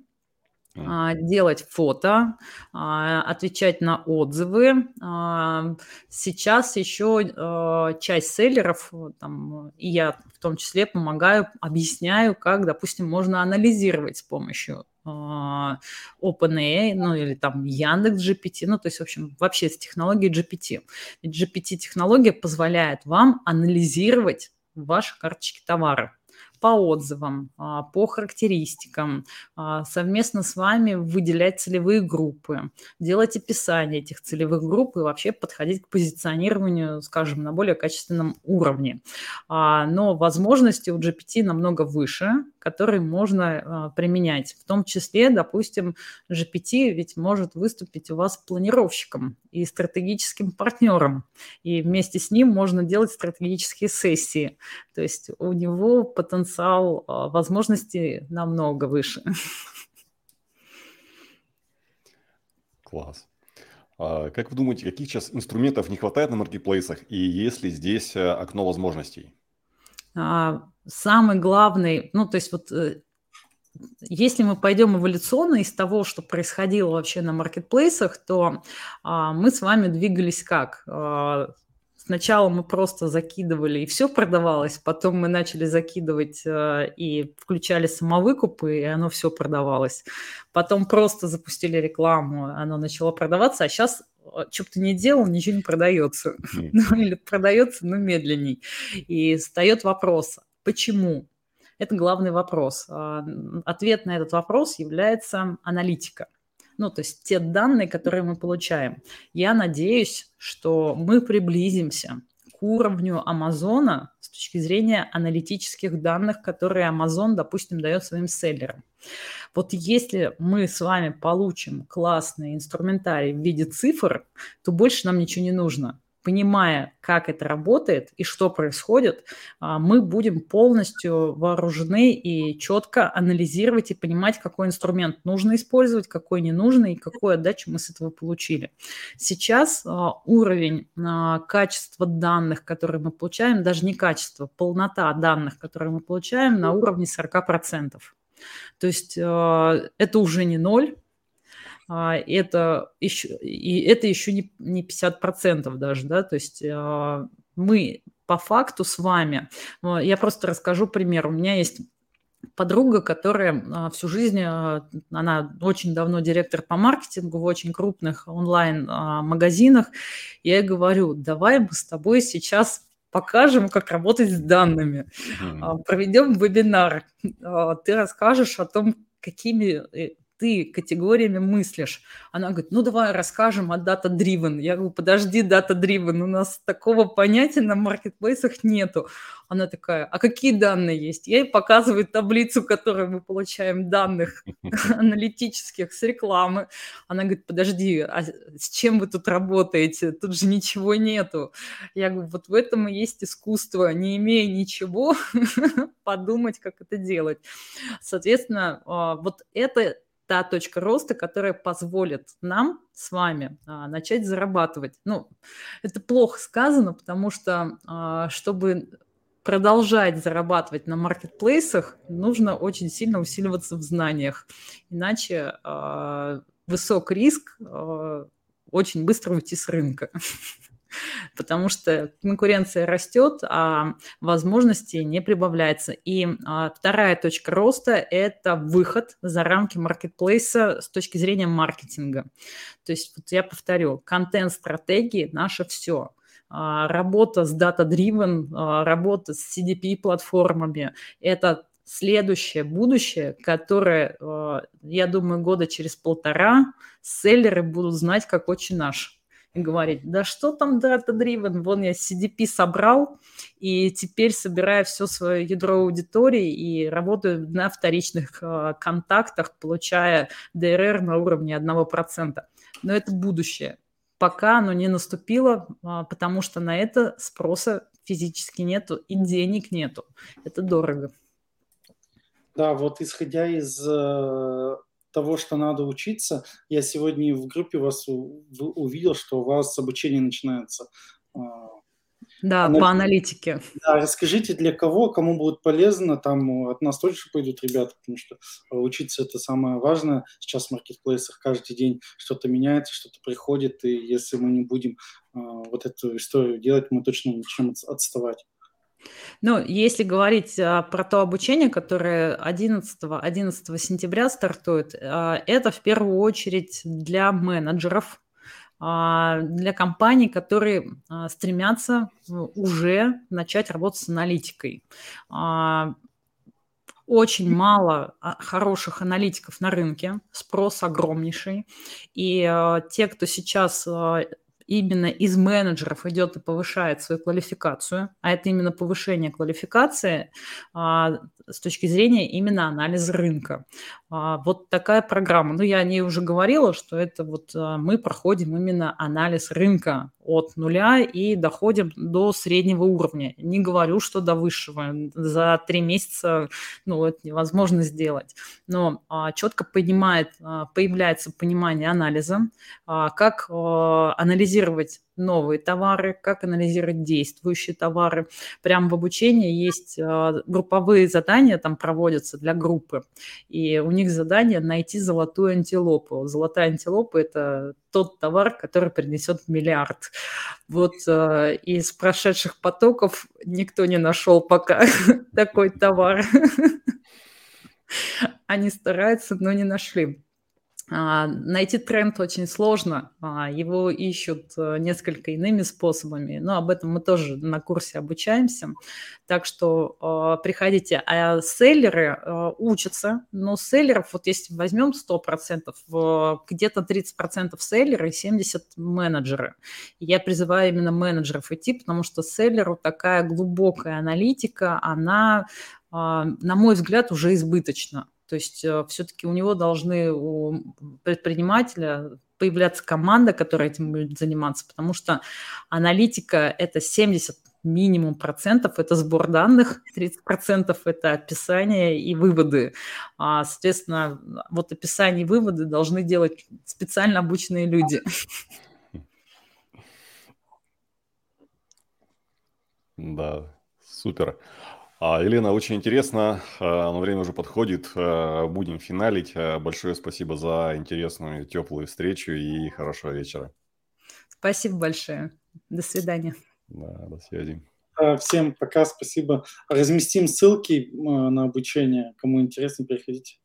B: делать фото, э, отвечать на отзывы. Э, сейчас еще часть селлеров, там, и я в том числе помогаю, объясняю, как, допустим, можно анализировать с помощью а, OpenAI, ну или там Яндекс GPT, ну то есть, в общем, вообще с технологией GPT. GPT-технология позволяет вам анализировать ваши карточки товара по отзывам, а, по характеристикам, а, совместно с вами выделять целевые группы, делать описание этих целевых групп и вообще подходить к позиционированию, скажем, на более качественном уровне. А, но возможности у GPT намного выше, которые можно применять. В том числе, допустим, GPT ведь может выступить у вас планировщиком и стратегическим партнером. И вместе с ним можно делать стратегические сессии. То есть у него потенциал а, возможностей намного выше.
A: Класс. А как вы думаете, каких сейчас инструментов не хватает на маркетплейсах и есть ли здесь э, окно возможностей?
B: А, самый главный, ну то есть вот э, если мы пойдем эволюционно из того, что происходило вообще на маркетплейсах, то а, мы с вами двигались как? А, Сначала мы просто закидывали, и все продавалось, потом мы начали закидывать э, и включали самовыкупы, и оно все продавалось. Потом просто запустили рекламу, оно начало продаваться, а сейчас э, что бы ты ни делал, ничего не продается. Ну, или продается, но медленней. И встает вопрос, почему? Это главный вопрос. А, ответ на этот вопрос является аналитика – ну, то есть те данные, которые мы получаем. Я надеюсь, что мы приблизимся к уровню Амазона с точки зрения аналитических данных, которые Амазон, допустим, дает своим селлерам. Вот если мы с вами получим классный инструментарий в виде цифр, то больше нам ничего не нужно понимая, как это работает и что происходит, а, мы будем полностью вооружены и четко анализировать и понимать, какой инструмент нужно использовать, какой не нужно и какую отдачу мы с этого получили. Сейчас а, уровень а, качества данных, которые мы получаем, даже не качество, полнота данных, которые мы получаем, на уровне 40%. То есть это уже не ноль, это еще, и это еще не, не 50% даже, да, то есть а, мы по факту с вами, а, я просто расскажу пример, у меня есть подруга, которая всю жизнь, она очень давно директор по маркетингу в очень крупных онлайн-магазинах. Я ей говорю, давай мы с тобой сейчас покажем, как работать с данными. Mm-hmm. Проведем вебинар. Ты расскажешь о том, какими э, ты категориями мыслишь. Она говорит, ну давай расскажем о data-driven. Я говорю, подожди, data-driven, у нас такого понятия на маркетплейсах нету. Она такая, а какие данные есть? Я ей показываю таблицу, которую мы получаем данных аналитических с рекламы. Она говорит, подожди, а с чем вы тут работаете? Тут же ничего нету. Я говорю, вот в этом и есть искусство, не имея ничего, подумать, как это делать. Соответственно, а, вот это та точка роста, которая позволит нам с вами а, начать зарабатывать. Ну, это плохо сказано, потому что а, чтобы продолжать зарабатывать на маркетплейсах, нужно очень сильно усиливаться в знаниях. Иначе э, высок риск э, очень быстро уйти с рынка. потому что конкуренция растет, а возможности не прибавляется. И а, вторая точка роста – это выход за рамки маркетплейса с точки зрения маркетинга. То есть, вот я повторю, контент-стратегии – наше все а, работа с data-driven, а, работа с CDP-платформами – это следующее будущее, которое, я думаю, года через полтора селлеры будут знать, как очень наш говорить, да что там data-driven, вон я CDP собрал, и теперь собираю все свое ядро аудитории и работаю на вторичных э, контактах, получая DRR на уровне 1%. Но это будущее. Пока оно не наступило, э, потому что на это спроса физически нету и денег нету. Это дорого.
C: Да, вот исходя из э, того, что надо учиться. Я сегодня в группе вас увидел, что у вас обучение начинается. А,
B: да, Анали... по аналитике.
C: Да, расскажите, для кого, кому будет полезно, там от нас тоже пойдут ребята, потому что учиться это самое важное. Сейчас в маркетплейсах каждый день что-то меняется, что-то приходит, и если мы не будем а, вот эту историю делать, мы точно начнем отставать.
B: Ну, если говорить а, про то обучение, которое 11, 11 сентября стартует, а, это в первую очередь для менеджеров, а, для компаний, которые а, стремятся ну, уже начать работать с аналитикой. А, очень мало а, хороших аналитиков на рынке, спрос огромнейший. И э, те, кто сейчас э, именно из менеджеров идет и повышает свою квалификацию, а это именно повышение квалификации а, с точки зрения именно анализа рынка. А, вот такая программа. Ну, я о ней уже говорила, что это вот а, мы проходим именно анализ рынка от нуля и доходим до среднего уровня. Не говорю, что до высшего. За три месяца ну, это невозможно сделать. Но а, четко понимает, а, появляется понимание анализа, а, как а, анализировать новые товары, как анализировать действующие товары. Прямо в обучении есть а, групповые задания, там проводятся для группы, и у них задание найти золотую антилопу. Золотая антилопа – это тот товар, который принесет миллиард. Вот а, из прошедших потоков никто не нашел пока такой товар. Они стараются, но не нашли. А, найти тренд очень сложно, а, его ищут э, несколько иными способами, но об этом мы тоже на курсе обучаемся. Так что а, приходите. А селлеры учатся, но селлеров, вот если возьмем 100%, где-то 30% селлеры и 70% менеджеры. Я призываю именно менеджеров идти, потому что селлеру такая глубокая аналитика, она, на мой взгляд, уже избыточна. То есть э, все-таки у него должны, у предпринимателя появляться команда, которая этим будет заниматься, потому что аналитика – это 70 минимум процентов – это сбор данных, 30 процентов – это описание и выводы. А, соответственно, вот описание и выводы должны делать специально обученные люди.
A: Да, супер. А, Елена, очень интересно, а, но время уже подходит, а, будем финалить. Большое спасибо за интересную, теплую встречу и хорошего вечера.
B: Спасибо большое. До свидания.
A: Да, до связи.
C: Всем пока, спасибо. Разместим ссылки на обучение. Кому интересно, приходите.